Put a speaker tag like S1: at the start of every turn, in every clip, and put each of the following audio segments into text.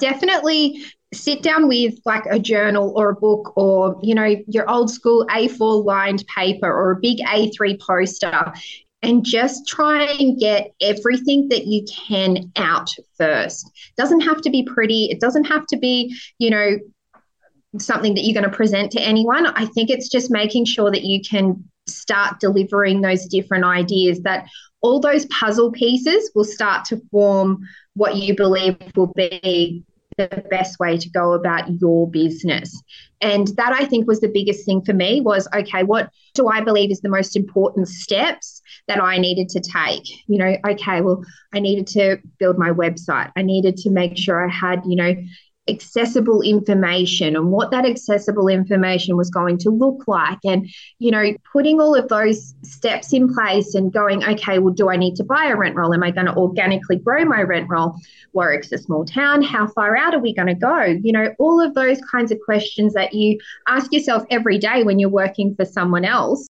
S1: definitely sit down with like a journal or a book or you know your old school A4 lined paper or a big A3 poster and just try and get everything that you can out first. It doesn't have to be pretty. It doesn't have to be, you know, something that you're going to present to anyone. I think it's just making sure that you can start delivering those different ideas that all those puzzle pieces will start to form what you believe will be the best way to go about your business. And that I think was the biggest thing for me was okay, what do I believe is the most important steps that I needed to take? You know, okay, well, I needed to build my website. I needed to make sure I had, you know, accessible information and what that accessible information was going to look like. And you know putting all of those steps in place and going okay well do i need to buy a rent roll? Am i going to organically grow my rent roll? Warwick's a small town. How far out are we going to go? You know all of those kinds of questions that you ask yourself every day when you're working for someone else.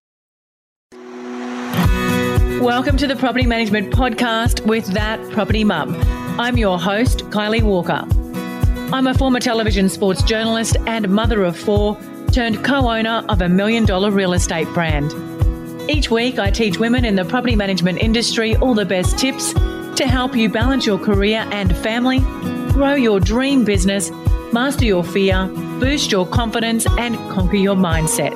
S2: Welcome to the Property Management Podcast with That Property Mum. I'm your host, Kylie Walker. I'm a former television sports journalist and mother of four, turned co owner of a million dollar real estate brand. Each week, I teach women in the property management industry all the best tips to help you balance your career and family, grow your dream business, master your fear, boost your confidence, and conquer your mindset.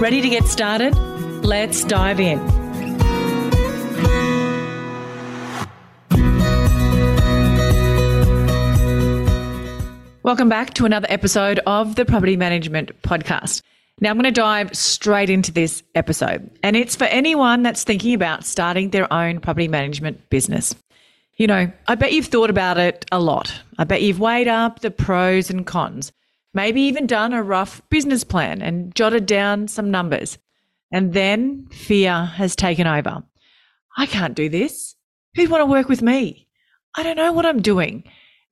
S2: Ready to get started? Let's dive in. Welcome back to another episode of the Property Management Podcast. Now, I'm going to dive straight into this episode, and it's for anyone that's thinking about starting their own property management business. You know, I bet you've thought about it a lot. I bet you've weighed up the pros and cons, maybe even done a rough business plan and jotted down some numbers. And then fear has taken over. I can't do this. Who'd want to work with me? I don't know what I'm doing.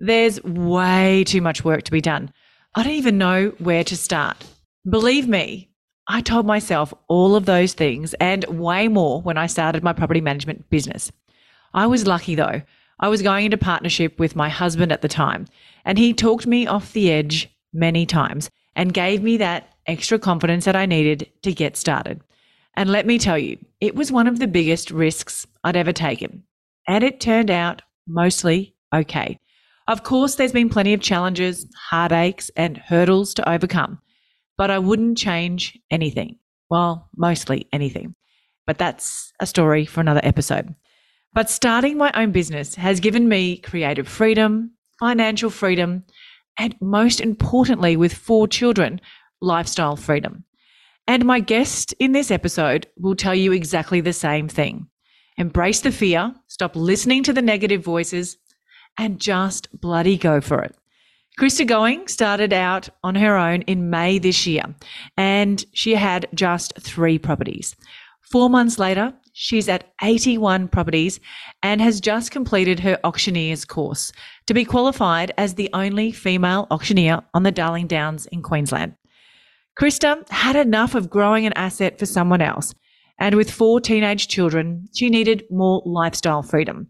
S2: There's way too much work to be done. I don't even know where to start. Believe me, I told myself all of those things and way more when I started my property management business. I was lucky though. I was going into partnership with my husband at the time, and he talked me off the edge many times and gave me that extra confidence that I needed to get started. And let me tell you, it was one of the biggest risks I'd ever taken. And it turned out mostly okay. Of course, there's been plenty of challenges, heartaches, and hurdles to overcome, but I wouldn't change anything. Well, mostly anything. But that's a story for another episode. But starting my own business has given me creative freedom, financial freedom, and most importantly, with four children, lifestyle freedom. And my guest in this episode will tell you exactly the same thing. Embrace the fear, stop listening to the negative voices, and just bloody go for it. Krista Going started out on her own in May this year, and she had just three properties. Four months later, she's at 81 properties and has just completed her auctioneer's course to be qualified as the only female auctioneer on the Darling Downs in Queensland. Krista had enough of growing an asset for someone else, and with four teenage children, she needed more lifestyle freedom.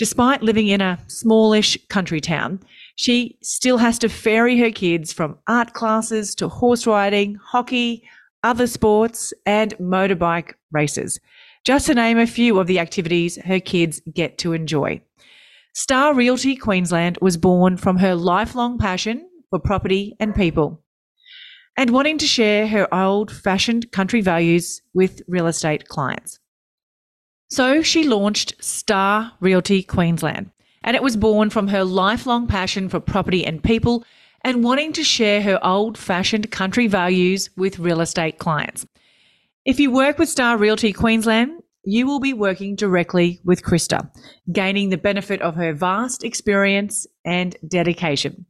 S2: Despite living in a smallish country town, she still has to ferry her kids from art classes to horse riding, hockey, other sports, and motorbike races, just to name a few of the activities her kids get to enjoy. Star Realty Queensland was born from her lifelong passion for property and people and wanting to share her old fashioned country values with real estate clients. So she launched Star Realty Queensland, and it was born from her lifelong passion for property and people and wanting to share her old fashioned country values with real estate clients. If you work with Star Realty Queensland, you will be working directly with Krista, gaining the benefit of her vast experience and dedication.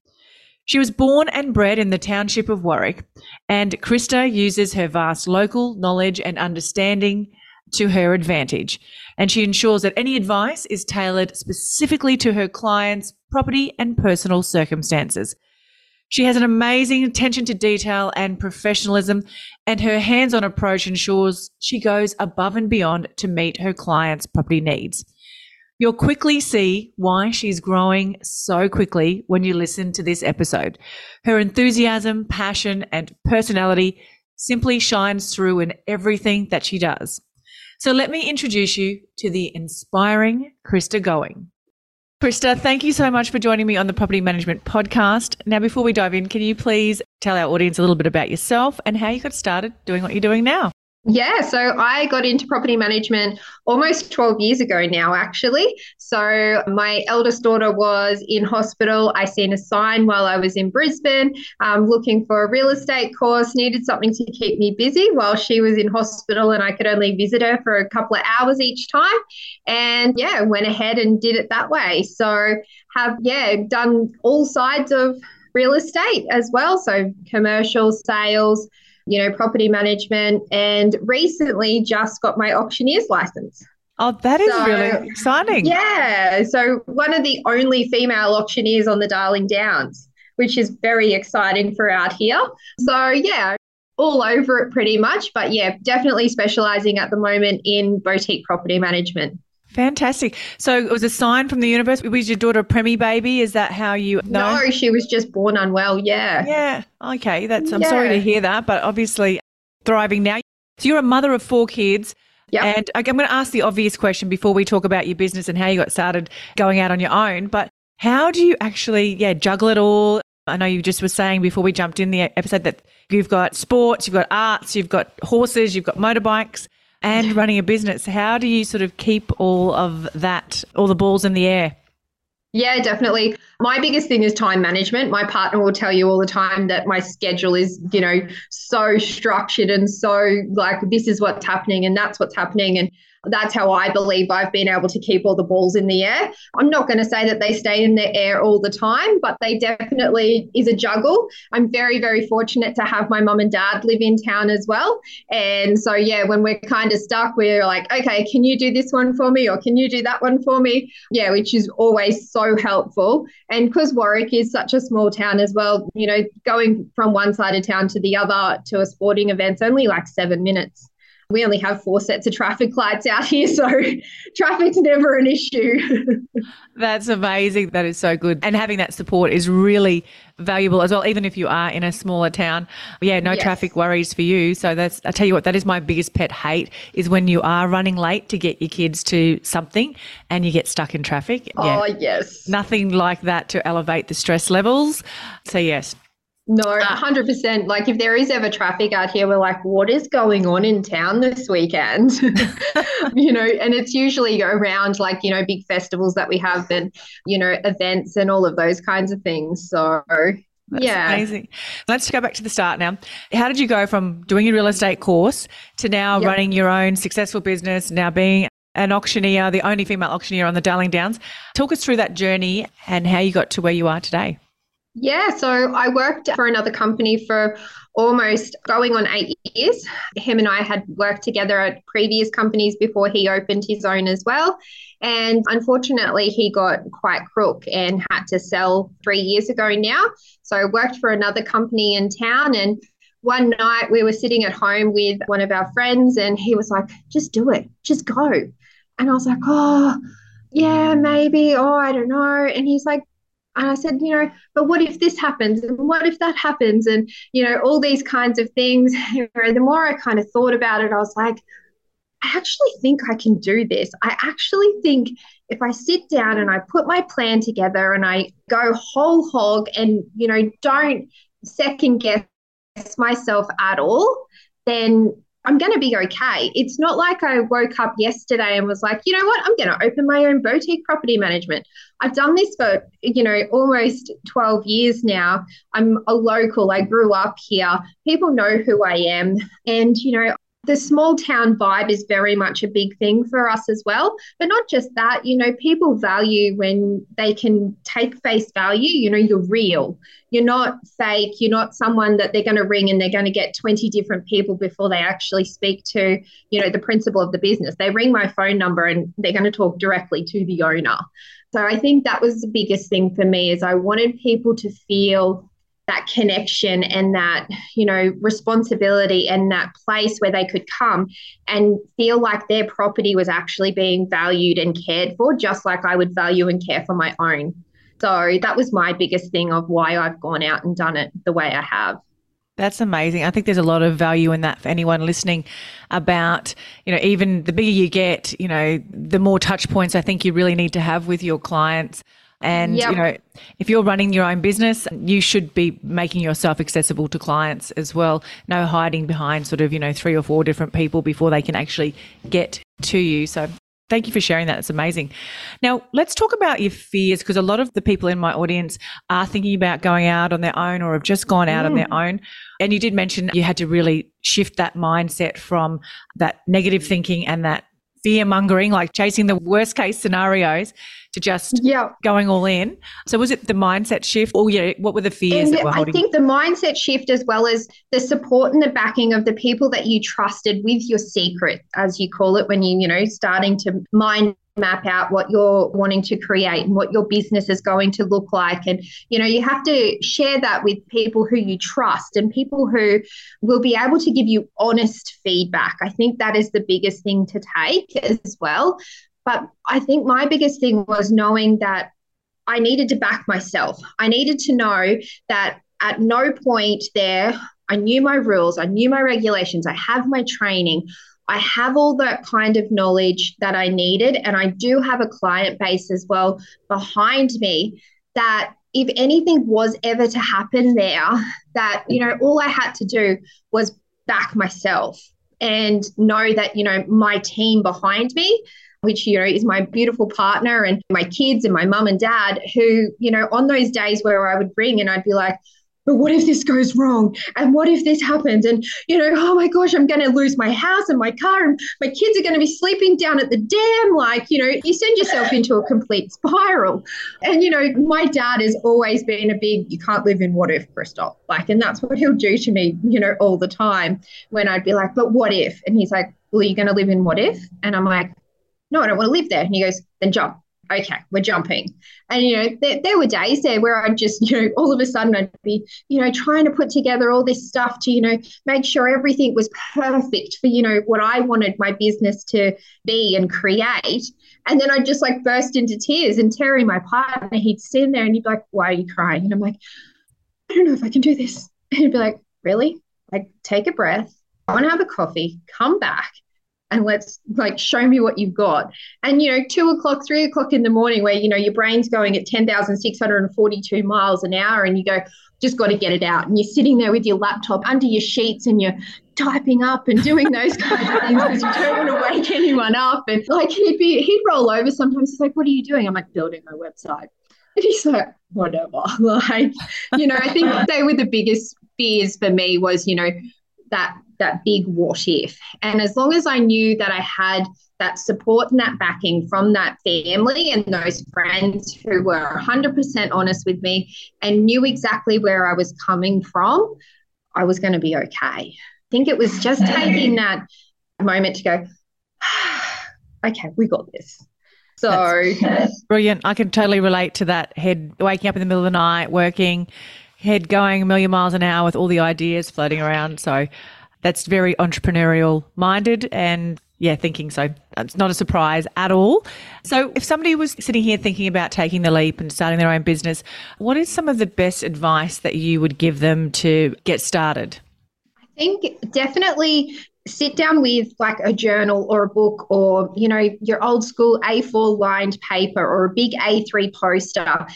S2: She was born and bred in the township of Warwick, and Krista uses her vast local knowledge and understanding to her advantage. And she ensures that any advice is tailored specifically to her client's property and personal circumstances. She has an amazing attention to detail and professionalism, and her hands on approach ensures she goes above and beyond to meet her client's property needs. You'll quickly see why she's growing so quickly when you listen to this episode. Her enthusiasm, passion, and personality simply shines through in everything that she does. So let me introduce you to the inspiring Krista Going. Krista, thank you so much for joining me on the Property Management Podcast. Now, before we dive in, can you please tell our audience a little bit about yourself and how you got started doing what you're doing now?
S1: Yeah, so I got into property management almost 12 years ago now, actually. So my eldest daughter was in hospital. I seen a sign while I was in Brisbane, um, looking for a real estate course, needed something to keep me busy while she was in hospital, and I could only visit her for a couple of hours each time. And yeah, went ahead and did it that way. So have, yeah, done all sides of real estate as well. So commercial sales you know, property management, and recently just got my auctioneer's license.
S2: Oh, that is so, really exciting.
S1: Yeah. So, one of the only female auctioneers on the Darling Downs, which is very exciting for out here. So, yeah, all over it pretty much. But yeah, definitely specializing at the moment in boutique property management.
S2: Fantastic. So it was a sign from the universe. Was your daughter a preemie baby? Is that how you know?
S1: No, she was just born unwell. Yeah.
S2: Yeah. Okay. That's. I'm yeah. sorry to hear that, but obviously thriving now. So you're a mother of four kids.
S1: Yeah.
S2: And I'm going to ask the obvious question before we talk about your business and how you got started going out on your own. But how do you actually, yeah, juggle it all? I know you just were saying before we jumped in the episode that you've got sports, you've got arts, you've got horses, you've got motorbikes and running a business. How do you sort of keep all of that, all the balls in the air?
S1: Yeah, definitely. My biggest thing is time management. My partner will tell you all the time that my schedule is, you know, so structured and so like this is what's happening and that's what's happening. And that's how I believe I've been able to keep all the balls in the air. I'm not going to say that they stay in the air all the time, but they definitely is a juggle. I'm very, very fortunate to have my mum and dad live in town as well. And so, yeah, when we're kind of stuck, we're like, okay, can you do this one for me or can you do that one for me? Yeah, which is always so helpful. And because Warwick is such a small town as well, you know, going from one side of town to the other to a sporting event's only like seven minutes we only have four sets of traffic lights out here, so traffic's never an issue.
S2: That's amazing. That is so good. And having that support is really valuable as well, even if you are in a smaller town. Yeah, no yes. traffic worries for you. So that's, I tell you what, that is my biggest pet hate is when you are running late to get your kids to something and you get stuck in traffic.
S1: Yeah. Oh, yes.
S2: Nothing like that to elevate the stress levels. So, yes,
S1: no, ah. 100%. Like, if there is ever traffic out here, we're like, what is going on in town this weekend? you know, and it's usually around like, you know, big festivals that we have and, you know, events and all of those kinds of things. So,
S2: that's
S1: yeah.
S2: Amazing. Let's go back to the start now. How did you go from doing a real estate course to now yep. running your own successful business, now being an auctioneer, the only female auctioneer on the Darling Downs? Talk us through that journey and how you got to where you are today.
S1: Yeah, so I worked for another company for almost going on eight years. Him and I had worked together at previous companies before he opened his own as well. And unfortunately, he got quite crook and had to sell three years ago now. So I worked for another company in town. And one night we were sitting at home with one of our friends, and he was like, just do it, just go. And I was like, oh, yeah, maybe. Oh, I don't know. And he's like, and I said, you know, but what if this happens? And what if that happens? And, you know, all these kinds of things. the more I kind of thought about it, I was like, I actually think I can do this. I actually think if I sit down and I put my plan together and I go whole hog and, you know, don't second guess myself at all, then I'm going to be okay. It's not like I woke up yesterday and was like, you know what, I'm going to open my own boutique property management. I've done this for, you know, almost 12 years now. I'm a local. I grew up here. People know who I am. And, you know, the small town vibe is very much a big thing for us as well. But not just that, you know, people value when they can take face value, you know, you're real. You're not fake. You're not someone that they're going to ring and they're going to get 20 different people before they actually speak to, you know, the principal of the business. They ring my phone number and they're going to talk directly to the owner. So I think that was the biggest thing for me is I wanted people to feel that connection and that, you know, responsibility and that place where they could come and feel like their property was actually being valued and cared for, just like I would value and care for my own. So that was my biggest thing of why I've gone out and done it the way I have.
S2: That's amazing. I think there's a lot of value in that for anyone listening about, you know, even the bigger you get, you know, the more touch points I think you really need to have with your clients. And, yep. you know, if you're running your own business, you should be making yourself accessible to clients as well. No hiding behind sort of, you know, three or four different people before they can actually get to you. So Thank you for sharing that. It's amazing. Now, let's talk about your fears because a lot of the people in my audience are thinking about going out on their own or have just gone out mm. on their own. And you did mention you had to really shift that mindset from that negative thinking and that fear mongering, like chasing the worst case scenarios, to just yeah. going all in. So was it the mindset shift, or yeah, what were the fears
S1: and
S2: that were holding?
S1: I think the mindset shift, as well as the support and the backing of the people that you trusted with your secret, as you call it, when you you know starting to mind map out what you're wanting to create and what your business is going to look like and you know you have to share that with people who you trust and people who will be able to give you honest feedback i think that is the biggest thing to take as well but I think my biggest thing was knowing that I needed to back myself. I needed to know that at no point there, I knew my rules, I knew my regulations, I have my training, I have all that kind of knowledge that I needed. And I do have a client base as well behind me that if anything was ever to happen there, that, you know, all I had to do was back myself and know that, you know, my team behind me which, you know, is my beautiful partner and my kids and my mum and dad, who, you know, on those days where I would ring and I'd be like, but what if this goes wrong? And what if this happens? And, you know, oh my gosh, I'm going to lose my house and my car and my kids are going to be sleeping down at the dam. Like, you know, you send yourself into a complete spiral. And, you know, my dad has always been a big, you can't live in what if, Crystal. Like, and that's what he'll do to me, you know, all the time when I'd be like, but what if? And he's like, well, you're you going to live in what if? And I'm like, no, I don't want to live there. And he goes, then jump. Okay, we're jumping. And, you know, there, there were days there where I'd just, you know, all of a sudden I'd be, you know, trying to put together all this stuff to, you know, make sure everything was perfect for, you know, what I wanted my business to be and create. And then I'd just like burst into tears. And Terry, my partner, he'd stand there and he'd be like, why are you crying? And I'm like, I don't know if I can do this. And he'd be like, really? Like, take a breath, go and have a coffee, come back and let's like show me what you've got. And you know, two o'clock, three o'clock in the morning, where you know your brain's going at ten thousand six hundred and forty-two miles an hour, and you go, just got to get it out. And you're sitting there with your laptop under your sheets, and you're typing up and doing those kinds of things because you don't want to wake anyone up. And like he'd be, he'd roll over sometimes. He's like, "What are you doing?" I'm like, "Building my website." And he's like, "Whatever." Like, you know, I think they were the biggest fears for me was, you know, that that big what if. And as long as I knew that I had that support and that backing from that family and those friends who were 100% honest with me and knew exactly where I was coming from, I was going to be okay. I think it was just taking that moment to go, okay, we got this. So
S2: That's brilliant. I can totally relate to that head waking up in the middle of the night, working, head going a million miles an hour with all the ideas floating around. So that's very entrepreneurial minded and yeah, thinking so. It's not a surprise at all. So, if somebody was sitting here thinking about taking the leap and starting their own business, what is some of the best advice that you would give them to get started?
S1: I think definitely sit down with like a journal or a book or you know your old school A4 lined paper or a big A3 poster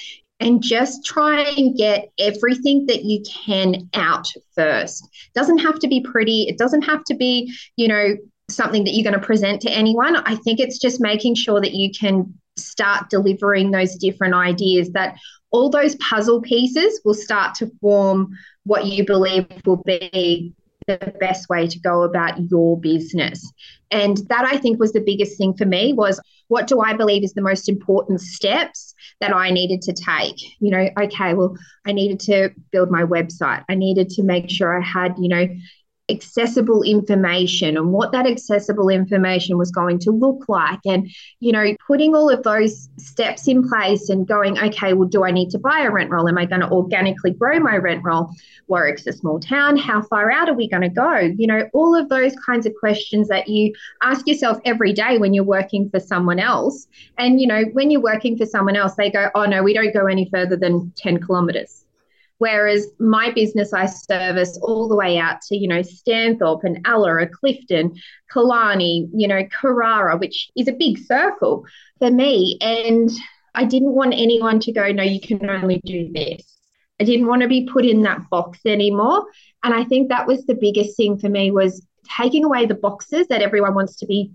S1: and just try and get everything that you can out first. It doesn't have to be pretty. It doesn't have to be, you know, something that you're going to present to anyone. I think it's just making sure that you can start delivering those different ideas that all those puzzle pieces will start to form what you believe will be the best way to go about your business. And that I think was the biggest thing for me was what do I believe is the most important steps that I needed to take? You know, okay, well, I needed to build my website. I needed to make sure I had, you know, accessible information and what that accessible information was going to look like. And you know putting all of those steps in place and going okay well do i need to buy a rent roll? Am i going to organically grow my rent roll? Warwick's a small town. How far out are we going to go? You know all of those kinds of questions that you ask yourself every day when you're working for someone else. And you know when you're working for someone else they go oh no we don't go any further than 10 kilometers Whereas my business, I service all the way out to, you know, Stanthorpe and Allora, Clifton, Killarney, you know, Karara, which is a big circle for me. And I didn't want anyone to go, no, you can only do this. I didn't want to be put in that box anymore. And I think that was the biggest thing for me was taking away the boxes that everyone wants to be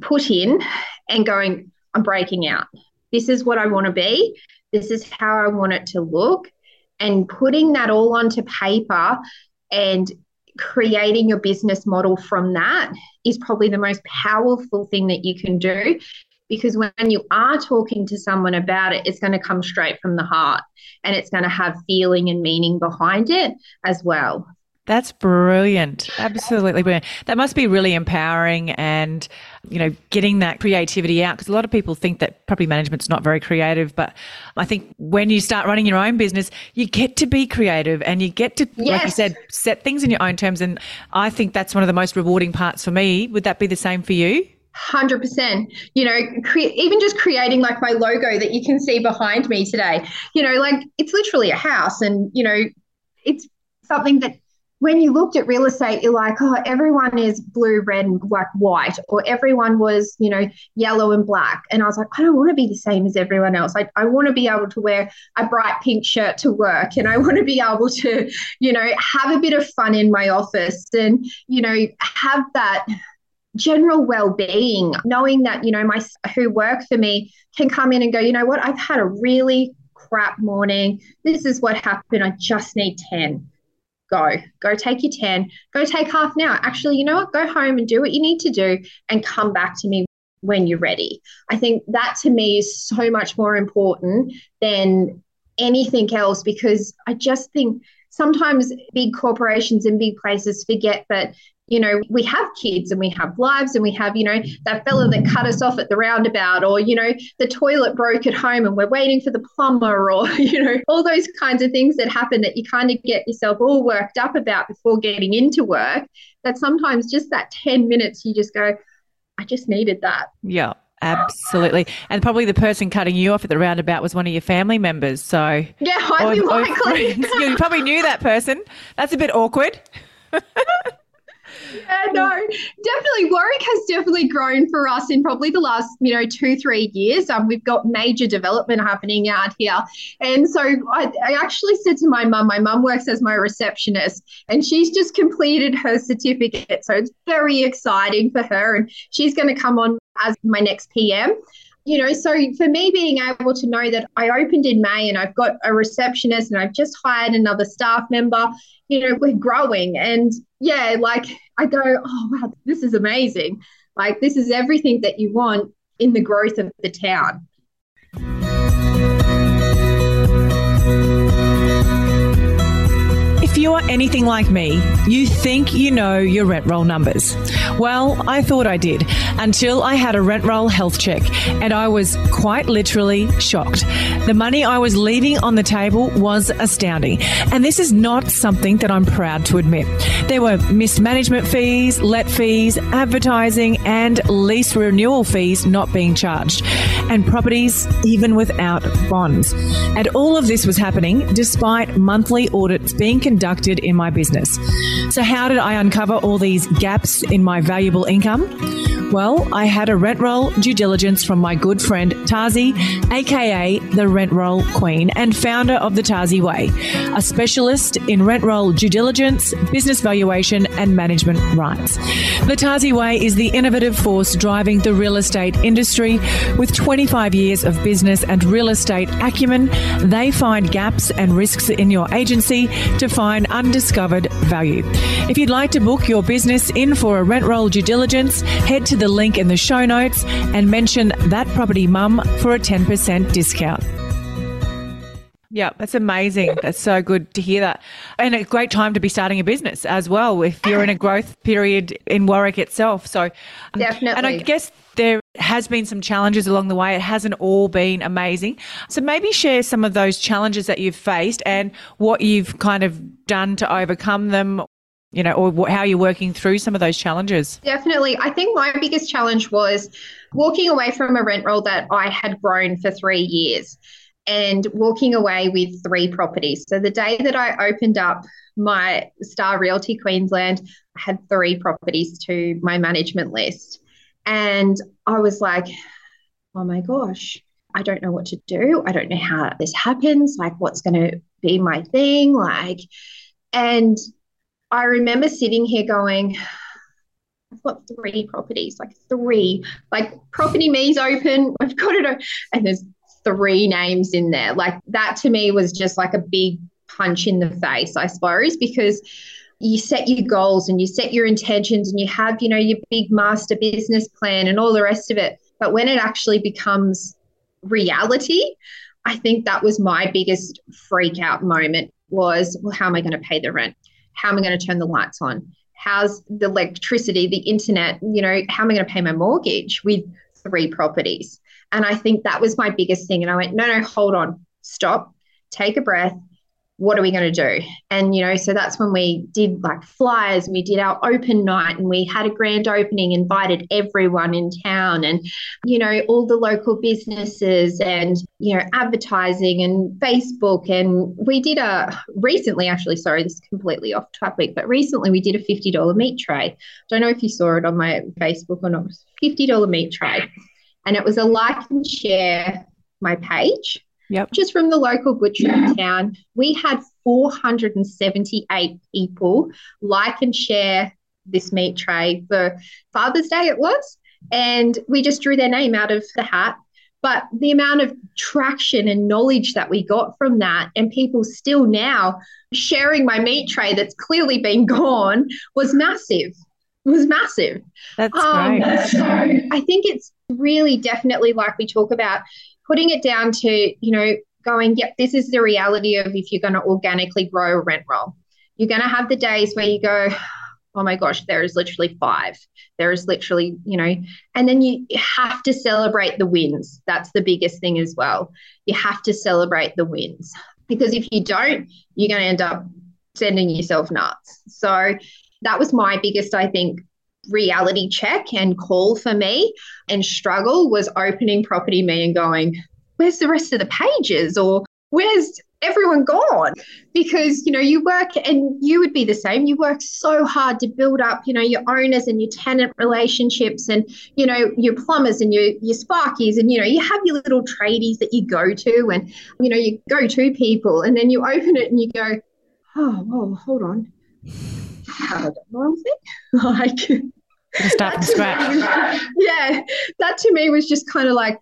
S1: put in and going, I'm breaking out. This is what I want to be. This is how I want it to look and putting that all onto paper and creating your business model from that is probably the most powerful thing that you can do because when you are talking to someone about it, it's going to come straight from the heart and it's going to have feeling and meaning behind it as well.
S2: That's brilliant. Absolutely brilliant. That must be really empowering and, you know, getting that creativity out because a lot of people think that property management's not very creative. But I think when you start running your own business, you get to be creative and you get to, yes. like you said, set things in your own terms. And I think that's one of the most rewarding parts for me. Would that be the same for you?
S1: 100% you know cre- even just creating like my logo that you can see behind me today you know like it's literally a house and you know it's something that when you looked at real estate, you're like, oh, everyone is blue, red, and like white, or everyone was, you know, yellow and black. And I was like, I don't want to be the same as everyone else. I, I want to be able to wear a bright pink shirt to work and I want to be able to, you know, have a bit of fun in my office and, you know, have that general well-being knowing that you know my who work for me can come in and go you know what i've had a really crap morning this is what happened i just need 10 go. Go take your 10, go take half an hour. Actually, you know what? Go home and do what you need to do and come back to me when you're ready. I think that to me is so much more important than anything else because I just think sometimes big corporations and big places forget that you know, we have kids and we have lives and we have, you know, that fella that cut us off at the roundabout or, you know, the toilet broke at home and we're waiting for the plumber or, you know, all those kinds of things that happen that you kind of get yourself all worked up about before getting into work. That sometimes just that 10 minutes, you just go, I just needed that.
S2: Yeah. Absolutely. And probably the person cutting you off at the roundabout was one of your family members. So,
S1: yeah, highly likely.
S2: you probably knew that person. That's a bit awkward.
S1: yeah, no, definitely. Warwick has definitely grown for us in probably the last, you know, two, three years. Um, we've got major development happening out here. And so I, I actually said to my mum, my mum works as my receptionist and she's just completed her certificate. So it's very exciting for her. And she's going to come on as my next PM you know, so for me being able to know that I opened in May and I've got a receptionist and I've just hired another staff member, you know, we're growing. And yeah, like I go, oh, wow, this is amazing. Like, this is everything that you want in the growth of the town.
S2: If you are anything like me, you think you know your rent roll numbers. Well, I thought I did until I had a rent roll health check and I was quite literally shocked. The money I was leaving on the table was astounding. And this is not something that I'm proud to admit. There were missed management fees, let fees, advertising, and lease renewal fees not being charged, and properties even without bonds. And all of this was happening despite monthly audits being conducted in my business. So, how did I uncover all these gaps in my valuable income? Well, I had a rent roll due diligence from my good friend Tazi, aka the Rent Roll Queen and founder of the Tazi Way, a specialist in rent roll due diligence, business valuation, and management rights. The Tazi Way is the innovative force driving the real estate industry. With 25 years of business and real estate acumen, they find gaps and risks in your agency to find undiscovered value. If you'd like to book your business in for a rent roll due diligence, head to the link in the show notes and mention that property mum for a 10% discount. Yeah, that's amazing. That's so good to hear that. And a great time to be starting a business as well if you're in a growth period in Warwick itself. So,
S1: definitely.
S2: And I guess there has been some challenges along the way. It hasn't all been amazing. So maybe share some of those challenges that you've faced and what you've kind of done to overcome them, you know, or how you're working through some of those challenges.
S1: Definitely. I think my biggest challenge was walking away from a rent roll that I had grown for three years and walking away with three properties. So the day that I opened up my Star Realty Queensland, I had three properties to my management list. And I was like, oh my gosh, I don't know what to do. I don't know how this happens. Like, what's going to be my thing? Like, and I remember sitting here going, I've got three properties, like three. Like, PropertyMe's open. I've got it. And there's three names in there. Like, that to me was just like a big punch in the face, I suppose, because you set your goals and you set your intentions and you have, you know, your big master business plan and all the rest of it. But when it actually becomes reality, I think that was my biggest freak out moment was, well, how am I going to pay the rent? How am I going to turn the lights on? How's the electricity, the internet, you know, how am I going to pay my mortgage with three properties? And I think that was my biggest thing. And I went, no, no, hold on, stop, take a breath, what are we going to do? And, you know, so that's when we did like flyers, we did our open night and we had a grand opening, invited everyone in town and, you know, all the local businesses and, you know, advertising and Facebook. And we did a recently, actually, sorry, this is completely off topic, but recently we did a $50 meat tray. Don't know if you saw it on my Facebook or not. $50 meat tray. And it was a like and share my page
S2: Yep.
S1: Just from the local butcher in town, we had 478 people like and share this meat tray for Father's Day, it was. And we just drew their name out of the hat. But the amount of traction and knowledge that we got from that, and people still now sharing my meat tray that's clearly been gone, was massive. Was massive.
S2: That's um, great.
S1: So I think it's really definitely like we talk about putting it down to, you know, going, yep, this is the reality of if you're going to organically grow a rent roll. You're going to have the days where you go, oh my gosh, there is literally five. There is literally, you know, and then you have to celebrate the wins. That's the biggest thing as well. You have to celebrate the wins because if you don't, you're going to end up sending yourself nuts. So that was my biggest, I think, reality check and call for me and struggle was opening PropertyMe and going where's the rest of the pages? or where's everyone gone? Because you know you work and you would be the same. You work so hard to build up you know your owners and your tenant relationships and you know your plumbers and your your sparkies and you know you have your little tradies that you go to and you know you go to people and then you open it and you go oh well hold on like
S2: start from scratch.
S1: yeah, that to me was just kind of like,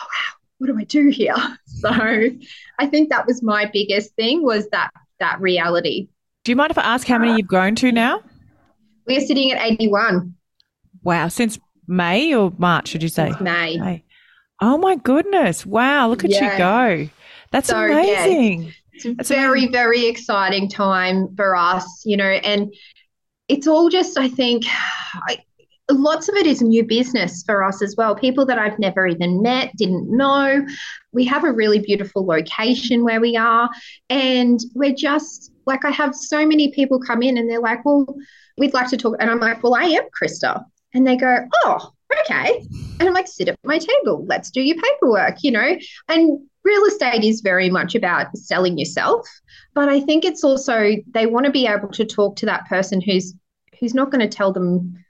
S1: oh, wow, what do I do here? So I think that was my biggest thing was that that reality.
S2: Do you mind if I ask how many you've grown to now?
S1: We're sitting at 81.
S2: Wow, since May or March, should you say?
S1: Since May. May.
S2: Oh my goodness. Wow, look at yeah. you go. That's so, amazing. Yeah,
S1: it's a very, amazing. very exciting time for us, you know, and it's all just, I think, I, lots of it is new business for us as well. People that I've never even met, didn't know. We have a really beautiful location where we are. And we're just like, I have so many people come in and they're like, well, we'd like to talk. And I'm like, well, I am Krista. And they go, oh, okay. And I'm like, sit at my table. Let's do your paperwork, you know? And real estate is very much about selling yourself. But I think it's also they want to be able to talk to that person who's who's not going to tell them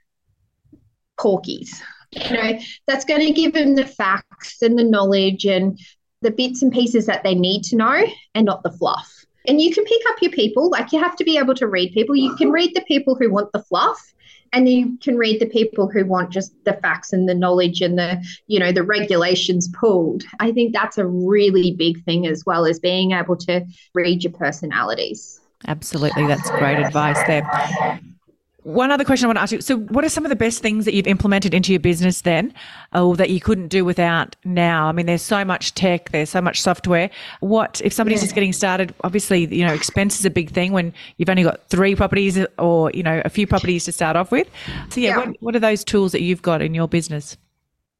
S1: porkies. You know, that's going to give them the facts and the knowledge and the bits and pieces that they need to know and not the fluff. And you can pick up your people, like you have to be able to read people. You can read the people who want the fluff and you can read the people who want just the facts and the knowledge and the you know the regulations pulled. I think that's a really big thing as well as being able to read your personalities.
S2: Absolutely. That's great advice there one other question I want to ask you. So, what are some of the best things that you've implemented into your business then, or that you couldn't do without now? I mean, there's so much tech, there's so much software. What if somebody's yeah. just getting started? Obviously, you know, expense is a big thing when you've only got three properties or you know a few properties to start off with. So, yeah, yeah. What, what are those tools that you've got in your business?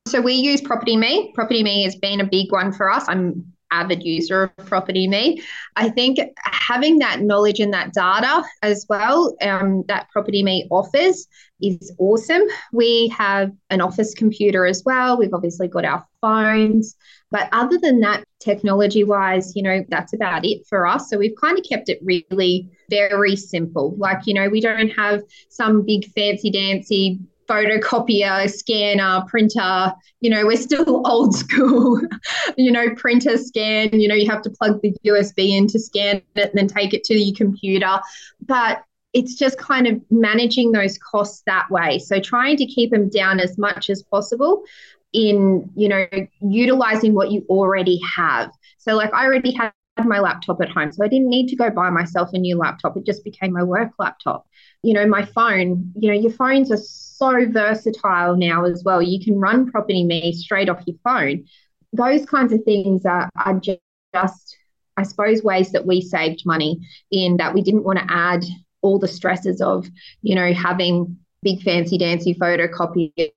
S1: So we use PropertyMe. Property Me has been a big one for us. I'm avid user of PropertyMe. I think having that knowledge and that data as well um, that PropertyMe offers is awesome. We have an office computer as well. We've obviously got our phones. But other than that technology wise you know that's about it for us. So we've kind of kept it really very simple. Like you know we don't have some big fancy dancy photocopier, scanner, printer. You know, we're still old school, you know, printer scan. You know, you have to plug the USB in to scan it and then take it to your computer. But it's just kind of managing those costs that way. So trying to keep them down as much as possible in, you know, utilizing what you already have. So, like, I already had my laptop at home. So I didn't need to go buy myself a new laptop. It just became my work laptop. You know, my phone, you know, your phones are versatile now as well. You can run PropertyMe straight off your phone. Those kinds of things are, are just, I suppose, ways that we saved money in that we didn't want to add all the stresses of, you know, having big fancy dancy photocopy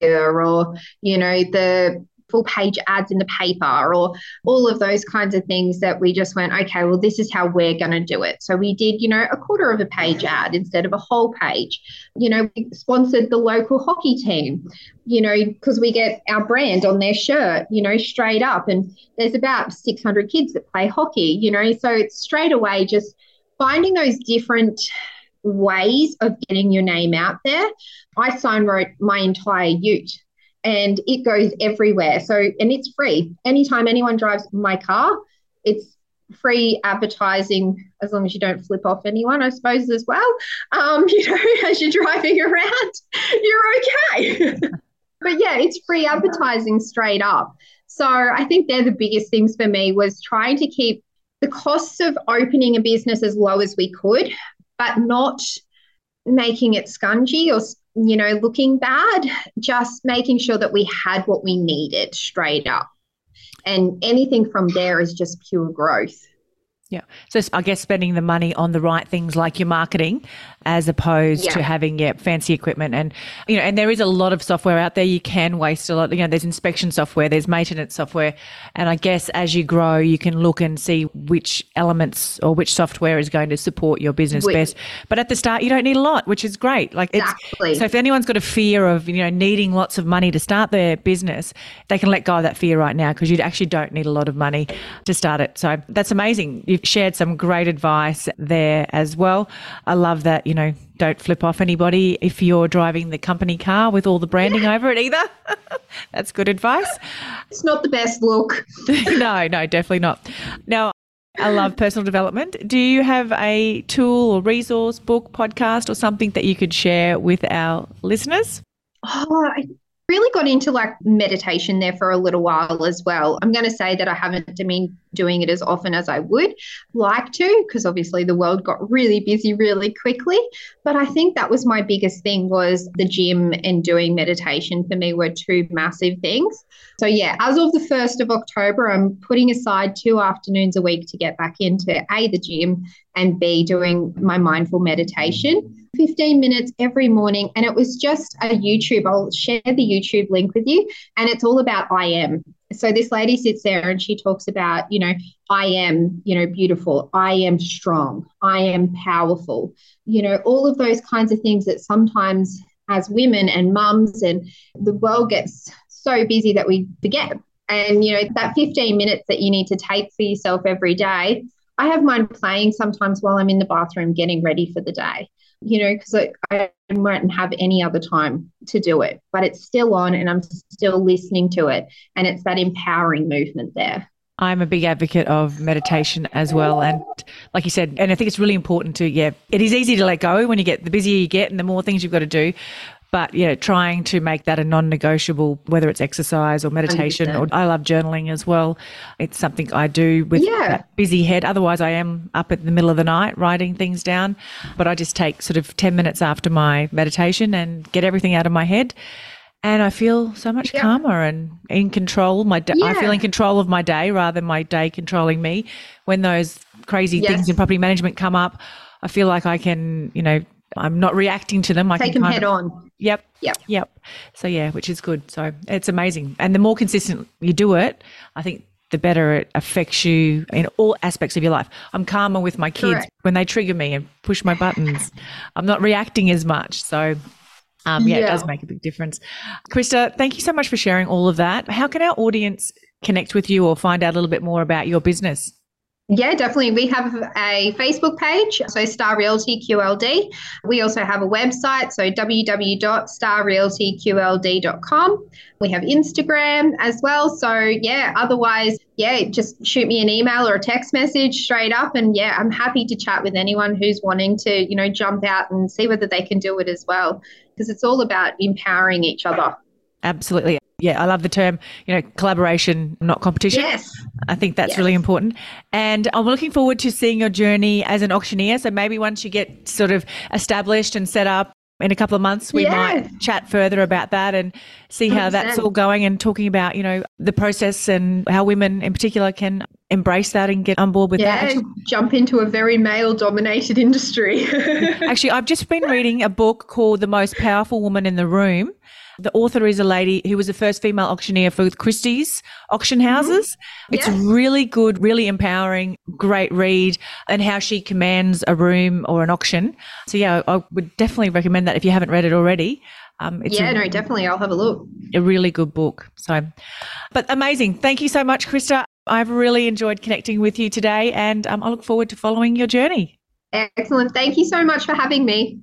S1: or, you know, the full page ads in the paper or all of those kinds of things that we just went, okay, well, this is how we're going to do it. So we did, you know, a quarter of a page ad instead of a whole page. You know, we sponsored the local hockey team, you know, because we get our brand on their shirt, you know, straight up. And there's about 600 kids that play hockey, you know, so it's straight away just finding those different ways of getting your name out there. I sign wrote my entire ute and it goes everywhere. So, and it's free. Anytime anyone drives my car, it's free advertising as long as you don't flip off anyone, I suppose, as well. Um, you know, as you're driving around, you're okay. but yeah, it's free advertising straight up. So I think they're the biggest things for me was trying to keep the costs of opening a business as low as we could, but not making it scungy or you know, looking bad, just making sure that we had what we needed straight up. And anything from there is just pure growth.
S2: Yeah. So I guess spending the money on the right things like your marketing as opposed yeah. to having yeah fancy equipment and you know and there is a lot of software out there you can waste a lot you know there's inspection software there's maintenance software and I guess as you grow you can look and see which elements or which software is going to support your business which, best but at the start you don't need a lot which is great like exactly. it's so if anyone's got a fear of you know needing lots of money to start their business they can let go of that fear right now because you actually don't need a lot of money to start it so that's amazing you've shared some great advice there as well I love that you know, don't flip off anybody if you're driving the company car with all the branding yeah. over it either. That's good advice.
S1: It's not the best look.
S2: no, no, definitely not. Now, I love personal development. Do you have a tool or resource, book, podcast, or something that you could share with our listeners?
S1: Oh, I really got into like meditation there for a little while as well. I'm going to say that I haven't been doing it as often as I would like to because obviously the world got really busy really quickly, but I think that was my biggest thing was the gym and doing meditation for me were two massive things. So yeah, as of the 1st of October, I'm putting aside two afternoons a week to get back into A the gym and B doing my mindful meditation 15 minutes every morning. And it was just a YouTube. I'll share the YouTube link with you. And it's all about I am. So this lady sits there and she talks about, you know, I am, you know, beautiful. I am strong. I am powerful. You know, all of those kinds of things that sometimes as women and mums and the world gets so busy that we forget. And, you know, that 15 minutes that you need to take for yourself every day, I have mine playing sometimes while I'm in the bathroom getting ready for the day you know, because I, I won't have any other time to do it, but it's still on and I'm still listening to it. And it's that empowering movement there.
S2: I'm a big advocate of meditation as well. And like you said, and I think it's really important to, yeah, it is easy to let go when you get the busier you get and the more things you've got to do. But you know, trying to make that a non-negotiable, whether it's exercise or meditation,
S1: 100%.
S2: or I love journaling as well. It's something I do with
S1: Yeah.
S2: that busy head. Otherwise, I am up at the middle of the night writing things down, but I just take sort of ten minutes after my meditation and get everything out of my head. And I feel so much
S1: Yeah.
S2: calmer and in control. My da- I feel in control of my day rather than my day controlling me. When those crazy
S1: Yes.
S2: things in property management come up, I feel like I can, you know, I'm not reacting to them. I
S1: Take them head
S2: of,
S1: on.
S2: Yep.
S1: Yep.
S2: Yep. So yeah, which is good. So it's amazing. And the more consistent you do it, I think the better it affects you in all aspects of your life. I'm calmer with my kids
S1: Correct.
S2: when they trigger me and push my buttons. I'm not reacting as much. So um, yeah, it does make a big difference. Krista, thank you so much for sharing all of that. How can our audience connect with you or find out a little bit more about your business?
S1: Yeah, definitely. We have a Facebook page, so Star Realty QLD. We also have a website, so www.starrealtyqld.com. We have Instagram as well. So, yeah, otherwise, yeah, just shoot me an email or a text message straight up. And yeah, I'm happy to chat with anyone who's wanting to, you know, jump out and see whether they can do it as well, because it's all about empowering each other.
S2: Absolutely. Yeah, I love the term, you know, collaboration, not competition.
S1: Yes.
S2: I think that's
S1: Yes.
S2: really important. And I'm looking forward to seeing your journey as an auctioneer. So maybe once you get sort of established and set up in a couple of months, we
S1: Yeah.
S2: might chat further about that and see how that's
S1: 100%.
S2: all going and talking about, you know, the process and how women in particular can embrace that and get on board with
S1: Yeah,
S2: that.
S1: jump into a very male dominated industry.
S2: Actually, I've just been reading a book called The Most Powerful Woman in the Room. The author is a lady who was the first female auctioneer for Christie's auction houses. It's
S1: Yes.
S2: really good, really empowering, great read, and how she commands a room or an auction. So, yeah, I would definitely recommend that if you haven't read it already. Um, it's
S1: yeah,
S2: a,
S1: no, definitely. I'll have a look.
S2: a really good book. So, but amazing. Thank you so much, Krista. I've really enjoyed connecting with you today, and um, I look forward to following your journey.
S1: Excellent. Thank you so much for having me.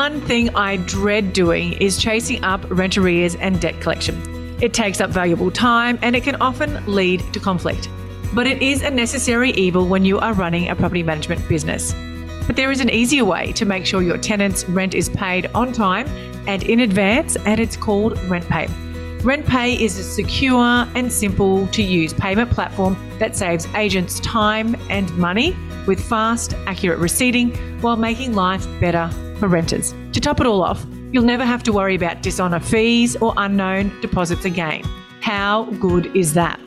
S2: One thing I dread doing is chasing up rent arrears and debt collection. It takes up valuable time and it can often lead to conflict. But it is a necessary evil when you are running a property management business. But there is an easier way to make sure your tenant's rent is paid on time and in advance, and it's called RentPay. RentPay is a secure and simple to use payment platform that saves agents time and money with fast, accurate receipting while making life better for renters. To top it all off, you'll never have to worry about dishonor fees or unknown deposits again. How good is that?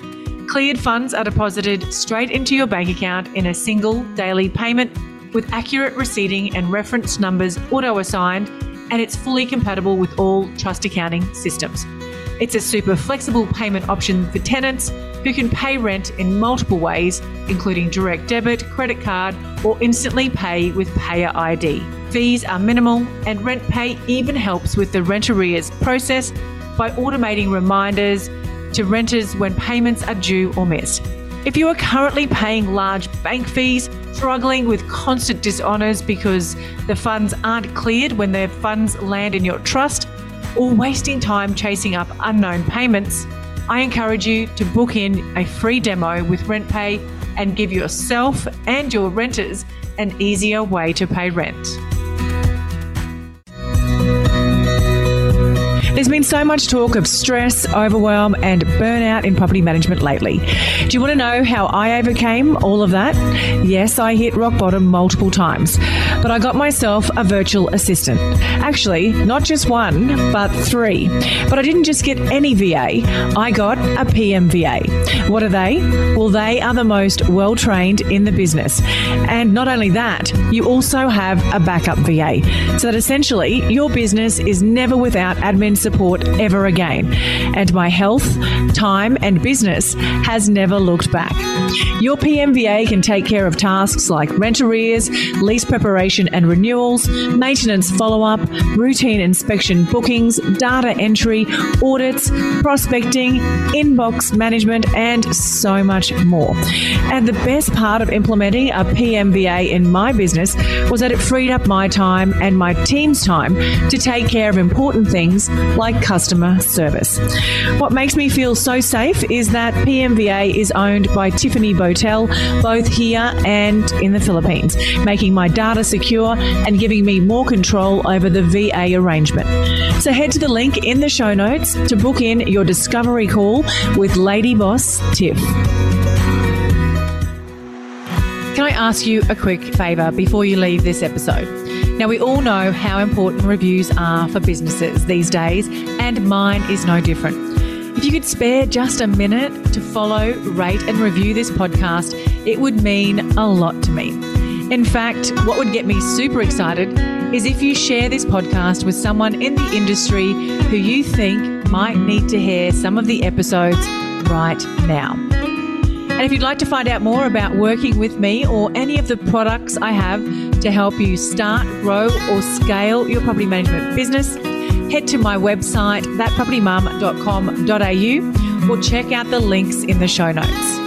S2: Cleared funds are deposited straight into your bank account in a single daily payment with accurate receipting and reference numbers auto assigned, and it's fully compatible with all trust accounting systems. It's a super flexible payment option for tenants who can pay rent in multiple ways, including direct debit, credit card, or instantly pay with PayID. Fees are minimal, and RentPay even helps with the rent arrears process by automating reminders to renters when payments are due or missed. If you are currently paying large bank fees, struggling with constant dishonors because the funds aren't cleared when the funds land in your trust, or wasting time chasing up unknown payments, I encourage you to book in a free demo with RentPay and give yourself and your renters an easier way to pay rent. There's been so much talk of stress, overwhelm, and burnout in property management lately. Do you want to know how I overcame all of that? Yes, I hit rock bottom multiple times, but I got myself a virtual assistant. Actually, not just one, but three. But I didn't just get any VA, I got a PMVA. What are they? Well, they are the most well trained in the business. And not only that, you also have a backup VA. So that essentially your business is never without admin support ever again. And my health, time, and business has never looked back. Your PMVA can take care of tasks like rent arrears, lease preparation and renewals, maintenance follow up, routine inspection bookings, data entry, audits, prospecting, inbox management, and so much more. And the best part of implementing a PMVA in my business was that it freed up my time and my team's time to take care of important things like customer service. What makes me feel so safe is that PMVA is owned by Tiffany Botel, both here and in the Philippines, making my data secure and giving me more control over the VA arrangement. So head to the link in the show notes to book in your discovery call with Lady Boss Tiff. Can I ask you a quick favour before you leave this episode? Now, we all know how important reviews are for businesses these days, and mine is no different. If you could spare just a minute to follow, rate, and review this podcast, it would mean a lot to me. In fact, what would get me super excited is if you share this podcast with someone in the industry who you think might need to hear some of the episodes right now. And if you'd like to find out more about working with me or any of the products I have to help you start, grow, or scale your property management business, head to my website, thatpropertymum.com.au, or check out the links in the show notes.